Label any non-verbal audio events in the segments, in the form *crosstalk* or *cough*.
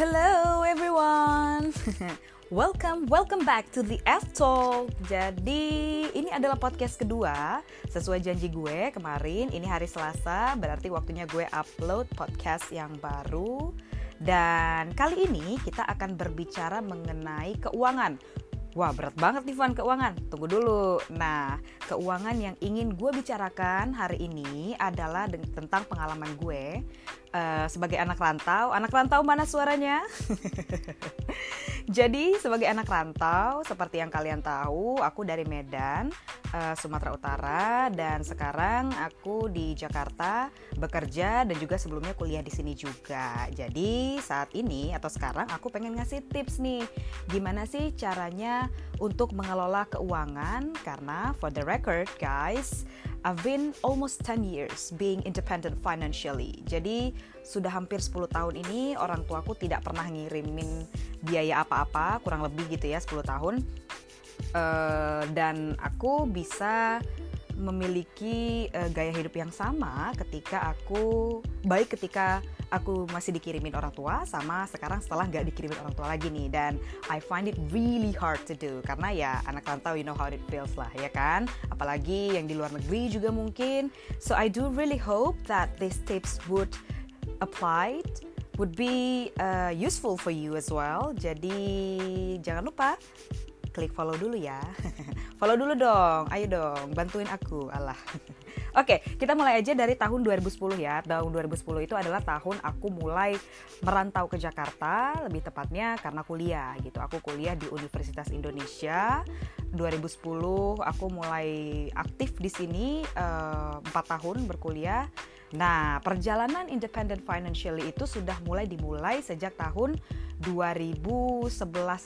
Hello everyone. *laughs* welcome, welcome back to the F Talk. Jadi ini adalah podcast kedua sesuai janji gue kemarin. Ini hari Selasa, berarti waktunya gue upload podcast yang baru. Dan kali ini kita akan berbicara mengenai keuangan. Wah berat banget nih Van keuangan. Tunggu dulu. Nah keuangan yang ingin gue bicarakan hari ini adalah tentang pengalaman gue uh, Sebagai anak rantau. Anak rantau mana suaranya? *laughs* Jadi sebagai anak rantau Seperti yang kalian tahu Aku dari Medan uh, Sumatera Utara Dan sekarang aku di Jakarta Bekerja dan juga sebelumnya kuliah di sini juga. Jadi saat ini atau sekarang aku pengen ngasih tips nih Gimana sih caranya untuk mengelola keuangan? Karena for the record guys I've been almost 10 years being independent financially. Jadi sudah hampir 10 tahun ini orang tuaku tidak pernah ngirimin biaya apa-apa, kurang lebih gitu ya 10 tahun. Uh, dan aku bisa memiliki uh, gaya hidup yang sama ketika aku baik ketika aku masih dikirimin orang tua sama sekarang setelah nggak dikirimin orang tua lagi nih. Dan I find it really hard to do karena ya anak rantau you know how it feels lah ya kan? Apalagi yang di luar negeri juga mungkin. So I do really hope that these tips would apply would be uh, useful for you as well. Jadi jangan lupa klik follow dulu ya. *laughs* Follow dulu dong ayo dong bantuin aku Allah *laughs* Oke, kita mulai aja dari tahun 2010 ya. Tahun 2010 itu adalah tahun aku mulai merantau ke Jakarta, lebih tepatnya karena kuliah gitu. Aku kuliah di Universitas Indonesia. 2010 aku mulai aktif di sini eh, empat uh, tahun berkuliah. Nah, perjalanan independent financially itu sudah mulai dimulai sejak tahun 2011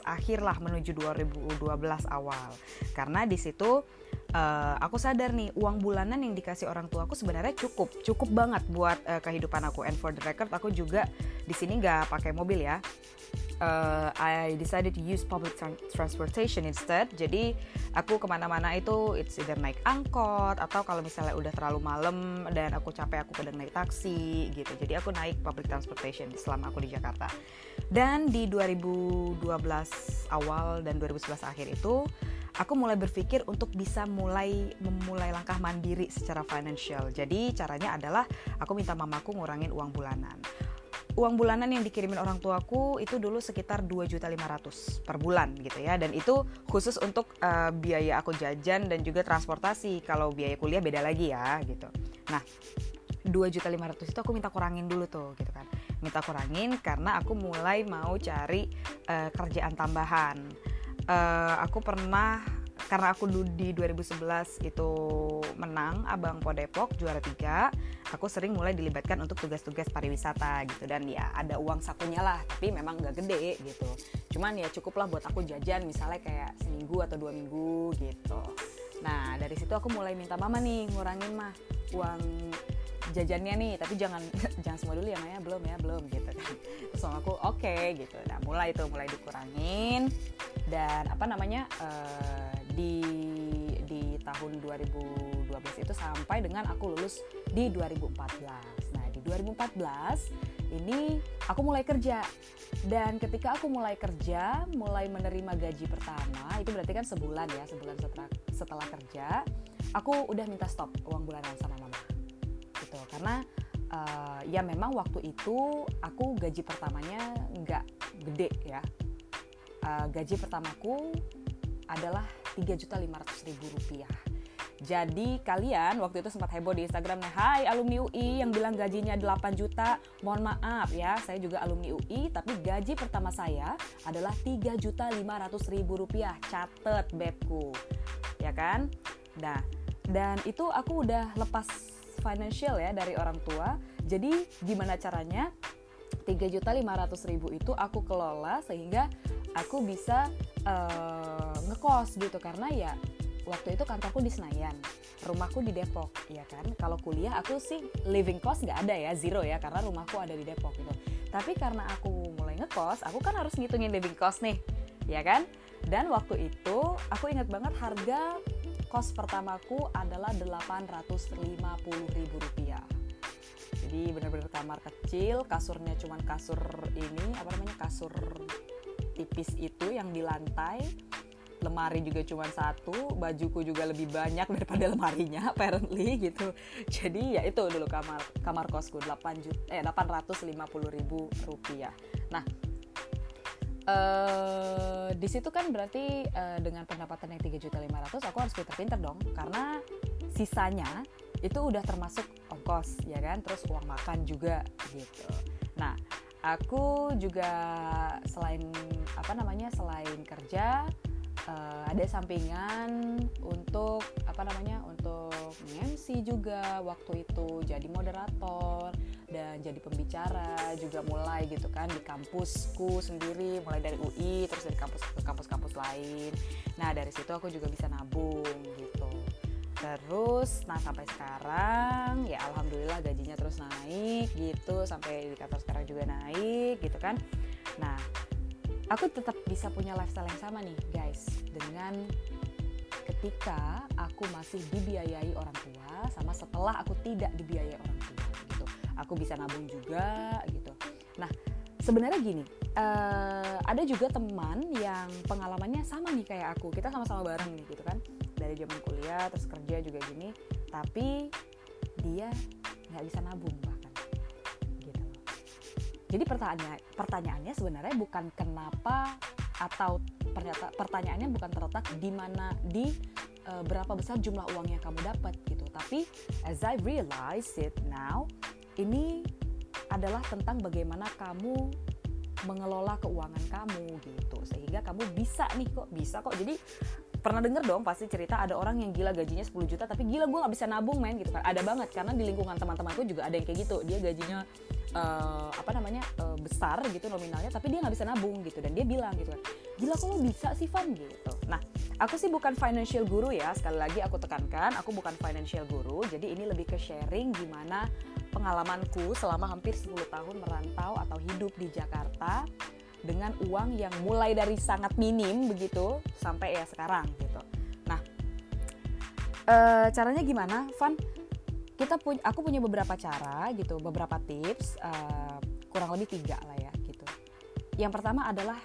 akhir lah menuju 2012 awal. Karena di situ uh, aku sadar nih uang bulanan yang dikasih orang tua aku sebenarnya cukup cukup banget buat uh, kehidupan aku and for the record aku juga di sini nggak pakai mobil ya uh, I decided to use public transportation instead. Jadi aku ke mana-mana itu it's either naik angkot atau kalau misalnya udah terlalu malam dan aku capek aku kadang naik taksi gitu. Jadi aku naik public transportation selama aku di Jakarta. Dan di 2012 awal dan 2011 akhir itu aku mulai berpikir untuk bisa mulai memulai langkah mandiri secara financial. Jadi caranya adalah aku minta mamaku ngurangin uang bulanan. Uang bulanan yang dikirimin orang tuaku itu dulu sekitar 2.500 per bulan gitu ya dan itu khusus untuk uh, biaya aku jajan dan juga transportasi. Kalau biaya kuliah beda lagi ya gitu. Nah, 2.500 itu aku minta kurangin dulu tuh gitu kan. Minta kurangin karena aku mulai mau cari uh, kerjaan tambahan uh, aku pernah karena aku di 2011 itu menang Abang Po Depok juara tiga aku sering mulai dilibatkan untuk tugas-tugas pariwisata gitu. Dan ya ada uang sakunya lah tapi memang gak gede gitu. Cuman ya cukup lah buat aku jajan misalnya kayak seminggu atau dua minggu gitu. Nah dari situ aku mulai minta mama nih ngurangin mah uang jajannya nih tapi jangan *laughs* jangan semua dulu ya Maya. Belum ya belum gitu kan. Terus aku oke okay, gitu. Nah mulai itu mulai dikurangin. Dan apa namanya uh, di di tahun 2012 itu sampai dengan aku lulus di 2014 nah di 2014 ini aku mulai kerja. Dan ketika aku mulai kerja mulai menerima gaji pertama itu berarti kan sebulan ya sebulan setelah setelah kerja aku udah minta stop uang bulanan sama mama gitu karena uh, ya memang waktu itu aku gaji pertamanya nggak gede ya uh, gaji pertamaku adalah 3.500.000 rupiah. Jadi kalian waktu itu sempat heboh di Instagram nih, Hai alumni UI yang bilang gajinya 8 juta, mohon maaf ya, saya juga alumni UI, tapi gaji pertama saya adalah 3.500.000 rupiah, catet bebku, ya kan? Nah, dan itu aku udah lepas financial ya dari orang tua, jadi gimana caranya? 3.500.000 itu aku kelola sehingga aku bisa uh, ngekos gitu. Karena ya waktu itu kantorku di Senayan rumahku di Depok ya kan? Kalau kuliah aku sih living cost nggak ada ya zero ya karena rumahku ada di Depok gitu. Tapi karena aku mulai ngekos aku kan harus ngitungin living cost nih ya kan? Dan waktu itu aku ingat banget harga kos pertamaku adalah 850 ribu rupiah. Jadi jadi benar-benar kamar kecil kasurnya cuman kasur ini apa namanya kasur tipis itu yang di lantai. Lemari juga cuma satu bajuku juga lebih banyak daripada lemarinya *laughs* apparently gitu. Jadi ya itu dulu kamar kamar kosku 8 juta eh 850 ribu rupiah. Nah Uh, di situ kan berarti uh, dengan pendapatan yang 3 juta 500 aku harus pinter-pinter dong. Karena sisanya itu udah termasuk ongkos ya kan? Terus uang makan juga gitu. Nah aku juga selain apa namanya selain kerja uh, ada sampingan untuk apa namanya untuk MC juga waktu itu. Jadi moderator dan jadi pembicara juga mulai gitu kan di kampusku sendiri mulai dari UI terus dari kampus ke kampus-kampus lain. Nah dari situ aku juga bisa nabung gitu. Terus nah sampai sekarang ya alhamdulillah gajinya terus naik gitu sampai di kantor sekarang juga naik gitu kan. Nah aku tetap bisa punya lifestyle yang sama nih guys. Dengan ketika aku masih dibiayai orang tua sama setelah aku tidak dibiayai orang tua gitu. Aku bisa nabung juga gitu. Nah sebenarnya gini uh, ada juga teman yang pengalamannya sama nih kayak aku. Kita sama-sama bareng nih gitu kan. Dari zaman kuliah terus kerja juga gini tapi dia nggak bisa nabung jadi pertanyaan pertanyaannya sebenarnya bukan kenapa atau ternyata pertanyaannya bukan terletak di mana di uh, berapa besar jumlah uang yang kamu dapat gitu. Tapi as I realize it now, ini adalah tentang bagaimana kamu mengelola keuangan kamu gitu. Sehingga kamu bisa nih kok bisa kok. Jadi pernah denger dong pasti cerita ada orang yang gila gajinya 10 juta tapi gila gue nggak bisa nabung main gitu kan. Ada banget karena di lingkungan teman-temanku juga ada yang kayak gitu. Dia gajinya uh, apa namanya uh, besar gitu nominalnya tapi dia nggak bisa nabung gitu dan dia bilang gitu gila kok lo bisa sih Van gitu nah aku sih bukan financial guru ya sekali lagi aku tekankan aku bukan financial guru jadi ini lebih ke sharing gimana pengalamanku selama hampir 10 tahun merantau atau hidup di Jakarta dengan uang yang mulai dari sangat minim begitu sampai ya sekarang gitu. Nah, e, caranya gimana, Van? Kita punya aku punya beberapa cara gitu beberapa tips uh, kurang lebih tiga lah ya gitu. Yang pertama adalah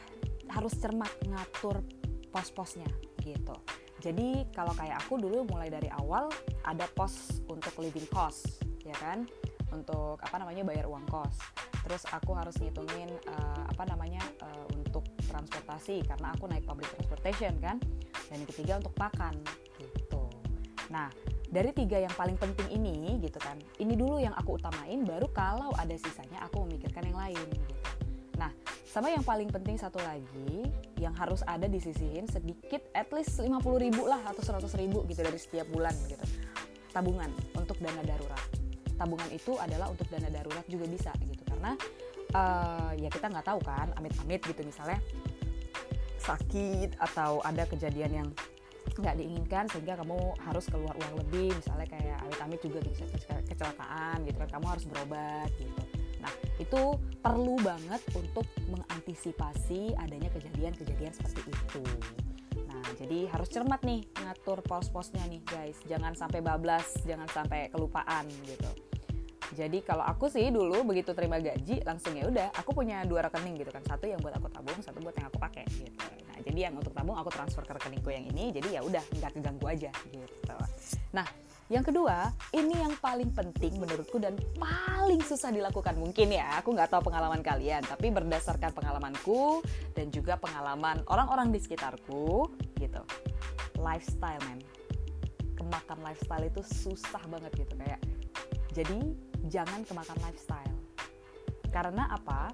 harus cermat ngatur pos-posnya gitu. Jadi kalau kayak aku dulu mulai dari awal ada pos untuk living cost ya kan? Untuk apa namanya bayar uang kos. Terus aku harus ngitungin uh, apa namanya uh, untuk transportasi karena aku naik public transportation kan? Dan yang ketiga untuk makan gitu. Nah dari tiga yang paling penting ini gitu kan ini dulu yang aku utamain baru kalau ada sisanya aku memikirkan yang lain gitu. Nah sama yang paling penting satu lagi yang harus ada disisihin sedikit at least 50 ribu lah atau 100 ribu gitu dari setiap bulan gitu. Tabungan untuk dana darurat. Tabungan itu adalah untuk dana darurat juga bisa gitu. Karena uh, ya kita nggak tahu kan amit-amit gitu misalnya sakit atau ada kejadian yang nggak diinginkan sehingga kamu harus keluar uang lebih. Misalnya kayak amit-amit juga bisa kecelakaan gitu kan kamu harus berobat gitu. Nah itu perlu banget untuk mengantisipasi adanya kejadian-kejadian seperti itu. Nah jadi harus cermat nih ngatur pos-posnya nih guys. Jangan sampai bablas jangan sampai kelupaan gitu. Jadi kalau aku sih dulu begitu terima gaji langsung ya udah aku punya dua rekening gitu kan. Satu yang buat aku tabung satu buat yang aku pakai gitu jadi yang untuk tabung aku transfer ke rekeningku yang ini jadi ya udah nggak keganggu aja gitu nah yang kedua, ini yang paling penting menurutku dan paling susah dilakukan mungkin ya. Aku nggak tahu pengalaman kalian, tapi berdasarkan pengalamanku dan juga pengalaman orang-orang di sekitarku, gitu. Lifestyle, man. Kemakan lifestyle itu susah banget gitu kayak. Jadi jangan kemakan lifestyle. Karena apa?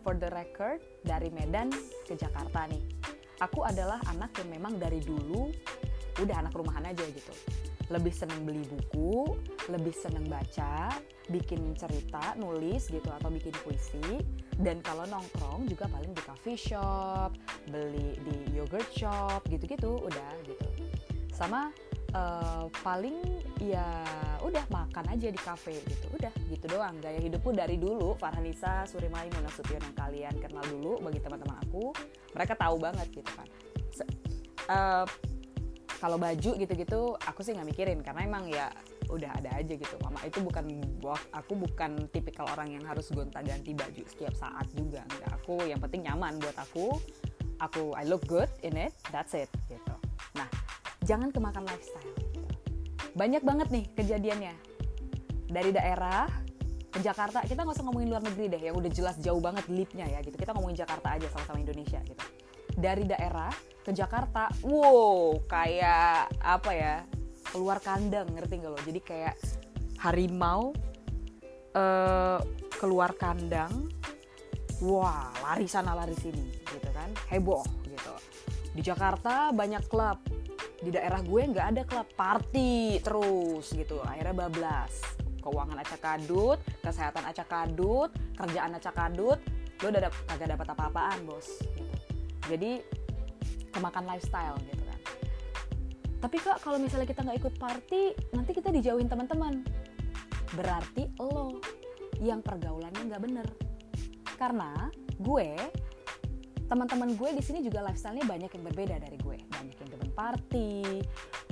For the record, dari Medan ke Jakarta nih aku adalah anak yang memang dari dulu udah anak rumahan aja gitu lebih seneng beli buku, lebih seneng baca, bikin cerita, nulis gitu atau bikin puisi. Dan kalau nongkrong juga paling di coffee shop, beli di yogurt shop gitu-gitu udah gitu. Sama uh, paling ya udah makan aja di cafe gitu. Udah gitu doang. Gaya hidupku dari dulu Farhanisa Surimali Munasution yang kalian kenal dulu bagi teman-teman aku mereka tahu banget gitu kan. Uh, kalau baju gitu-gitu aku sih nggak mikirin. Karena emang ya udah ada aja gitu. Mama itu bukan aku bukan tipikal orang yang harus gonta ganti baju setiap saat juga. Enggak aku yang penting nyaman buat aku. Aku I look good in it that's it gitu. Nah jangan kemakan lifestyle. Banyak banget nih kejadiannya. Dari daerah ke Jakarta kita nggak usah ngomongin luar negeri deh yang udah jelas jauh banget leapnya ya gitu. Kita ngomongin Jakarta aja sama-sama Indonesia gitu. Dari daerah ke Jakarta wow kayak apa ya keluar kandang ngerti gak lo? Jadi kayak harimau uh, keluar kandang wah lari sana lari sini gitu kan. Heboh gitu. Di Jakarta banyak klub di daerah gue nggak ada klub party terus gitu. Akhirnya bablas. Keuangan acak kadut kesehatan acak kadut kerjaan acak kadut lo udah kagak dapat apa-apaan bos gitu. Jadi kemakan lifestyle gitu tapi kak kalau misalnya kita nggak ikut party nanti kita dijauhin teman-teman. Berarti lo yang pergaulannya nggak bener. Karena gue teman-teman gue di sini juga lifestyle-nya banyak yang berbeda dari gue banyak yang demen party.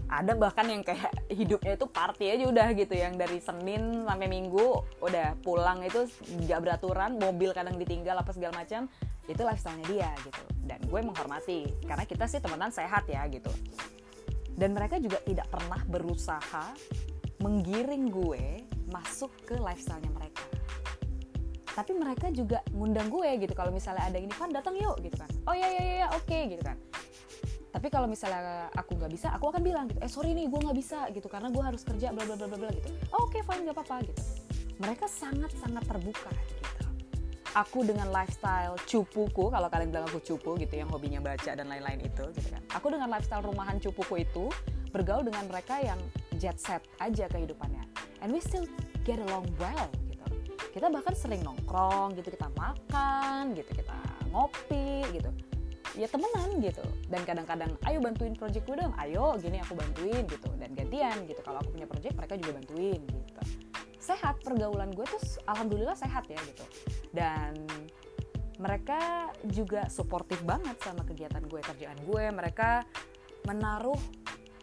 Ada bahkan yang kayak hidupnya itu party aja udah gitu yang dari Senin sampai Minggu udah pulang itu nggak beraturan mobil kadang ditinggal apa segala macam itu lifestyle-nya dia gitu. Dan gue menghormati karena kita sih temenan sehat ya gitu. Dan mereka juga tidak pernah berusaha menggiring gue masuk ke lifestyle-nya mereka. Tapi mereka juga ngundang gue gitu kalau misalnya ada ini kan datang yuk gitu kan. Oh ya ya ya, oke okay, gitu kan tapi kalau misalnya aku nggak bisa aku akan bilang gitu eh sorry nih gue nggak bisa gitu karena gue harus kerja bla bla bla bla gitu. Oh, oke okay, fine nggak apa-apa gitu. Mereka sangat sangat terbuka gitu. Aku dengan lifestyle cupuku kalau kalian bilang aku cupu gitu yang hobinya baca dan lain-lain itu gitu kan. Aku dengan lifestyle rumahan cupuku itu bergaul dengan mereka yang jet set aja kehidupannya. And we still get along well gitu. Kita bahkan sering nongkrong gitu kita makan gitu kita ngopi gitu ya temenan gitu. Dan kadang-kadang ayo bantuin project gue dong. Ayo gini aku bantuin gitu. Dan gantian gitu. Kalau aku punya project mereka juga bantuin gitu. Sehat pergaulan gue tuh alhamdulillah sehat ya gitu. Dan mereka juga suportif banget sama kegiatan gue kerjaan gue mereka menaruh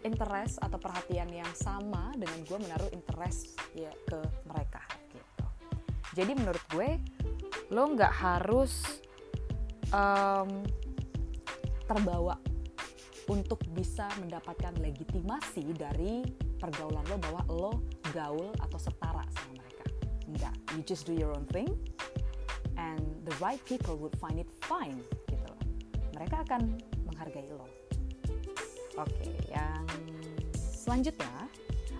interest atau perhatian yang sama dengan gue menaruh interest ya ke mereka gitu. Jadi menurut gue lo nggak harus um, terbawa untuk bisa mendapatkan legitimasi dari pergaulan lo bahwa lo gaul atau setara sama mereka. Enggak, you just do your own thing and the right people would find it fine gitu loh. Mereka akan menghargai lo. Oke, yang selanjutnya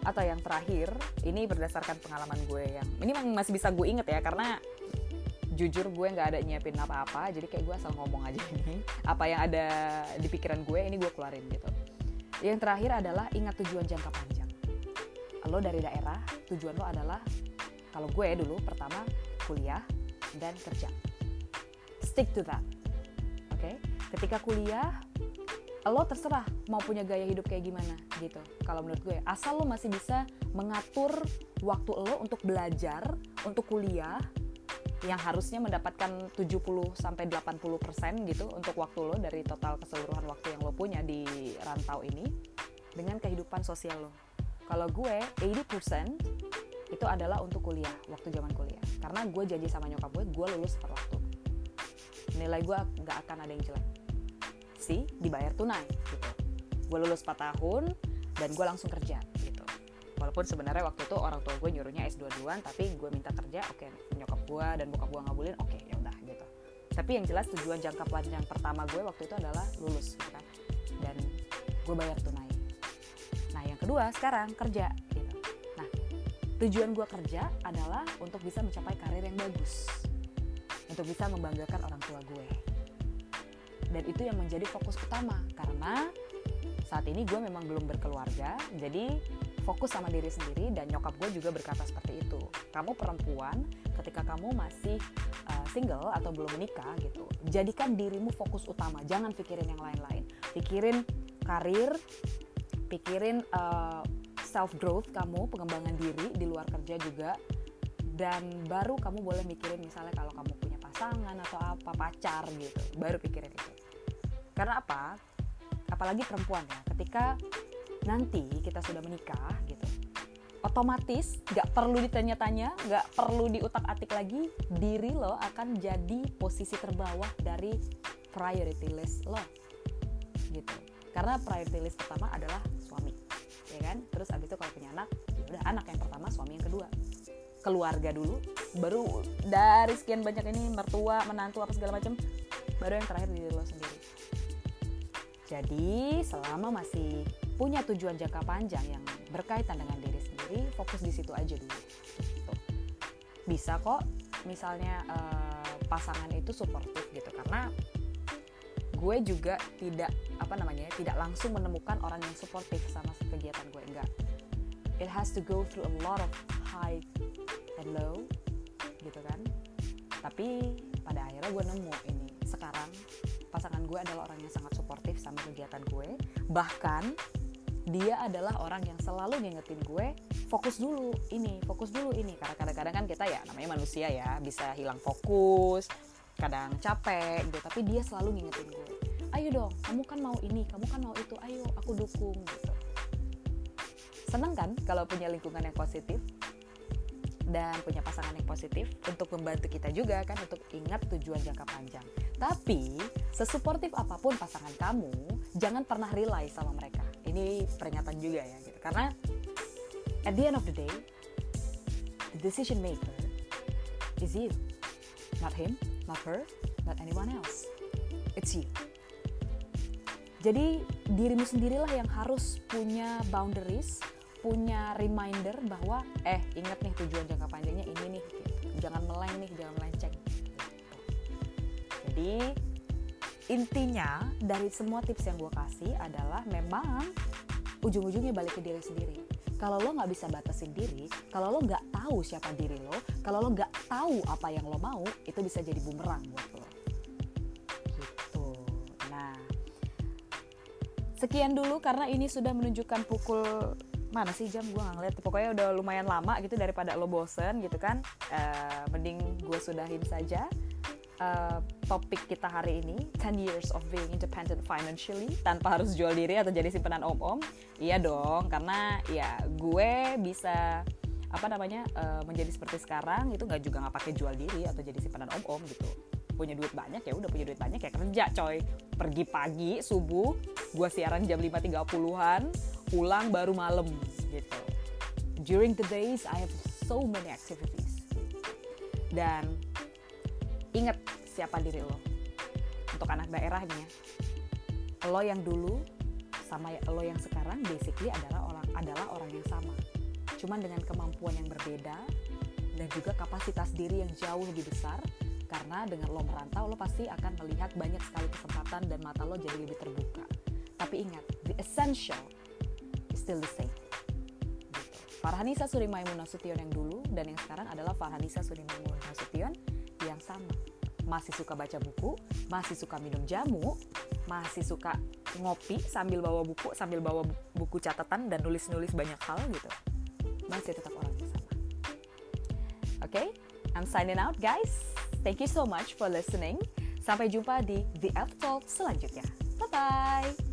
atau yang terakhir ini berdasarkan pengalaman gue yang ini masih bisa gue inget ya karena jujur gue nggak ada nyiapin apa-apa jadi kayak gue asal ngomong aja ini apa yang ada di pikiran gue ini gue keluarin gitu. Yang terakhir adalah ingat tujuan jangka panjang. Lo dari daerah tujuan lo adalah kalau gue dulu pertama kuliah dan kerja. Stick to that oke? Okay? ketika kuliah lo terserah mau punya gaya hidup kayak gimana gitu kalau menurut gue. Asal lo masih bisa mengatur waktu lo untuk belajar untuk kuliah yang harusnya mendapatkan 70 sampai 80% gitu untuk waktu lo dari total keseluruhan waktu yang lo punya di rantau ini dengan kehidupan sosial lo. Kalau gue 80% itu adalah untuk kuliah waktu zaman kuliah. Karena gue janji sama nyokap gue gue lulus tepat waktu. Nilai gue nggak akan ada yang jelek. Sih dibayar tunai gitu. Gue lulus 4 tahun dan gue langsung kerja walaupun sebenarnya waktu itu orang tua gue nyuruhnya S2 duluan tapi gue minta kerja oke okay, nyokap gue dan bokap gue ngabulin oke okay, ya udah gitu. Tapi yang jelas tujuan jangka panjang pertama gue waktu itu adalah lulus gitu kan. Dan gue bayar tunai. Kedua sekarang kerja gitu. Nah tujuan gue kerja adalah untuk bisa mencapai karir yang bagus. Untuk bisa membanggakan orang tua gue. Dan itu yang menjadi fokus utama karena saat ini gue memang belum berkeluarga jadi fokus sama diri sendiri dan nyokap gue juga berkata seperti itu. Kamu perempuan ketika kamu masih uh, single atau belum menikah gitu jadikan dirimu fokus utama. Jangan pikirin yang lain-lain. Pikirin karir pikirin uh, eh, self growth kamu pengembangan diri di luar kerja juga dan baru kamu boleh mikirin misalnya kalau kamu punya pasangan atau apa pacar gitu. Baru pikirin itu. Karena apa? Apalagi perempuan ya ketika nanti kita sudah menikah gitu otomatis nggak perlu ditanya-tanya nggak perlu diutak-atik lagi diri lo akan jadi posisi terbawah dari priority list lo gitu. Karena priority list pertama adalah suami ya kan? Terus abis itu kalau punya anak ya udah anak yang pertama suami yang kedua. Keluarga dulu baru dari sekian banyak ini mertua menantu apa segala macam baru yang terakhir diri lo sendiri. Jadi selama masih punya tujuan jangka panjang yang berkaitan dengan diri sendiri fokus di situ aja dulu. Gitu. bisa kok misalnya uh, pasangan itu suportif gitu karena gue juga tidak apa namanya tidak langsung menemukan orang yang suportif sama kegiatan gue enggak. It has to go through a lot of high and low gitu kan. Tapi pada akhirnya gue nemu ini sekarang pasangan gue adalah orang yang sangat suportif sama kegiatan gue bahkan dia adalah orang yang selalu ngingetin gue fokus dulu ini fokus dulu ini. Karena kadang-kadang kan kita ya namanya manusia ya bisa hilang fokus kadang capek gitu tapi dia selalu ngingetin gue ayo dong kamu kan mau ini kamu kan mau itu ayo aku dukung gitu. Seneng kan kalau punya lingkungan yang positif dan punya pasangan yang positif untuk membantu kita juga kan untuk ingat tujuan jangka panjang. Tapi sesuportif apa pun pasangan kamu jangan pernah rely sama mereka ini peringatan juga ya gitu karena at the end of the day the decision maker is you not him not her, not anyone else. It's you. Jadi dirimu sendirilah yang harus punya boundaries, punya reminder bahwa eh ingat nih tujuan jangka panjangnya ini nih, jangan meleng nih, jangan melenceng. Jadi intinya dari semua tips yang gue kasih adalah memang ujung-ujungnya balik ke diri sendiri. Kalau lo nggak bisa batasin diri, kalau lo nggak tahu siapa diri lo, kalau lo nggak tahu apa yang lo mau, itu bisa jadi bumerang buat lo. Gitu. Nah, sekian dulu karena ini sudah menunjukkan pukul mana sih jam? Gue nggak ngeliat. Pokoknya udah lumayan lama gitu daripada lo bosen gitu kan. Uh, mending gue sudahin saja uh, topik kita hari ini 10 years of being independent financially tanpa harus jual diri atau jadi simpanan om-om. Iya dong karena ya gue bisa apa namanya uh, menjadi seperti sekarang itu nggak juga nggak pakai jual diri atau jadi simpanan om-om gitu. Punya duit banyak ya udah punya duit banyak ya kerja coy. Pergi pagi subuh gue siaran jam 5.30an pulang baru malam gitu. During the days I have so many activities. Dan inget siapa diri lo. Untuk anak daerah ini ya lo yang dulu sama lo yang sekarang basically adalah orang adalah orang yang sama. Cuman dengan kemampuan yang berbeda dan juga kapasitas diri yang jauh lebih besar karena dengan lo merantau lo pasti akan melihat banyak sekali kesempatan dan mata lo jadi lebih terbuka. Tapi ingat the essential is still the same. Gitu. Farhanisa Surimaimun Nasution yang dulu dan yang sekarang adalah Farhanisa Surimaimun Nasution sama masih suka baca buku, masih suka minum jamu, masih suka ngopi sambil bawa buku, sambil bawa buku catatan dan nulis-nulis banyak hal gitu. Masih tetap orang yang sama. Oke, okay? I'm signing out guys. Thank you so much for listening. Sampai jumpa di The F Talk selanjutnya. Bye-bye.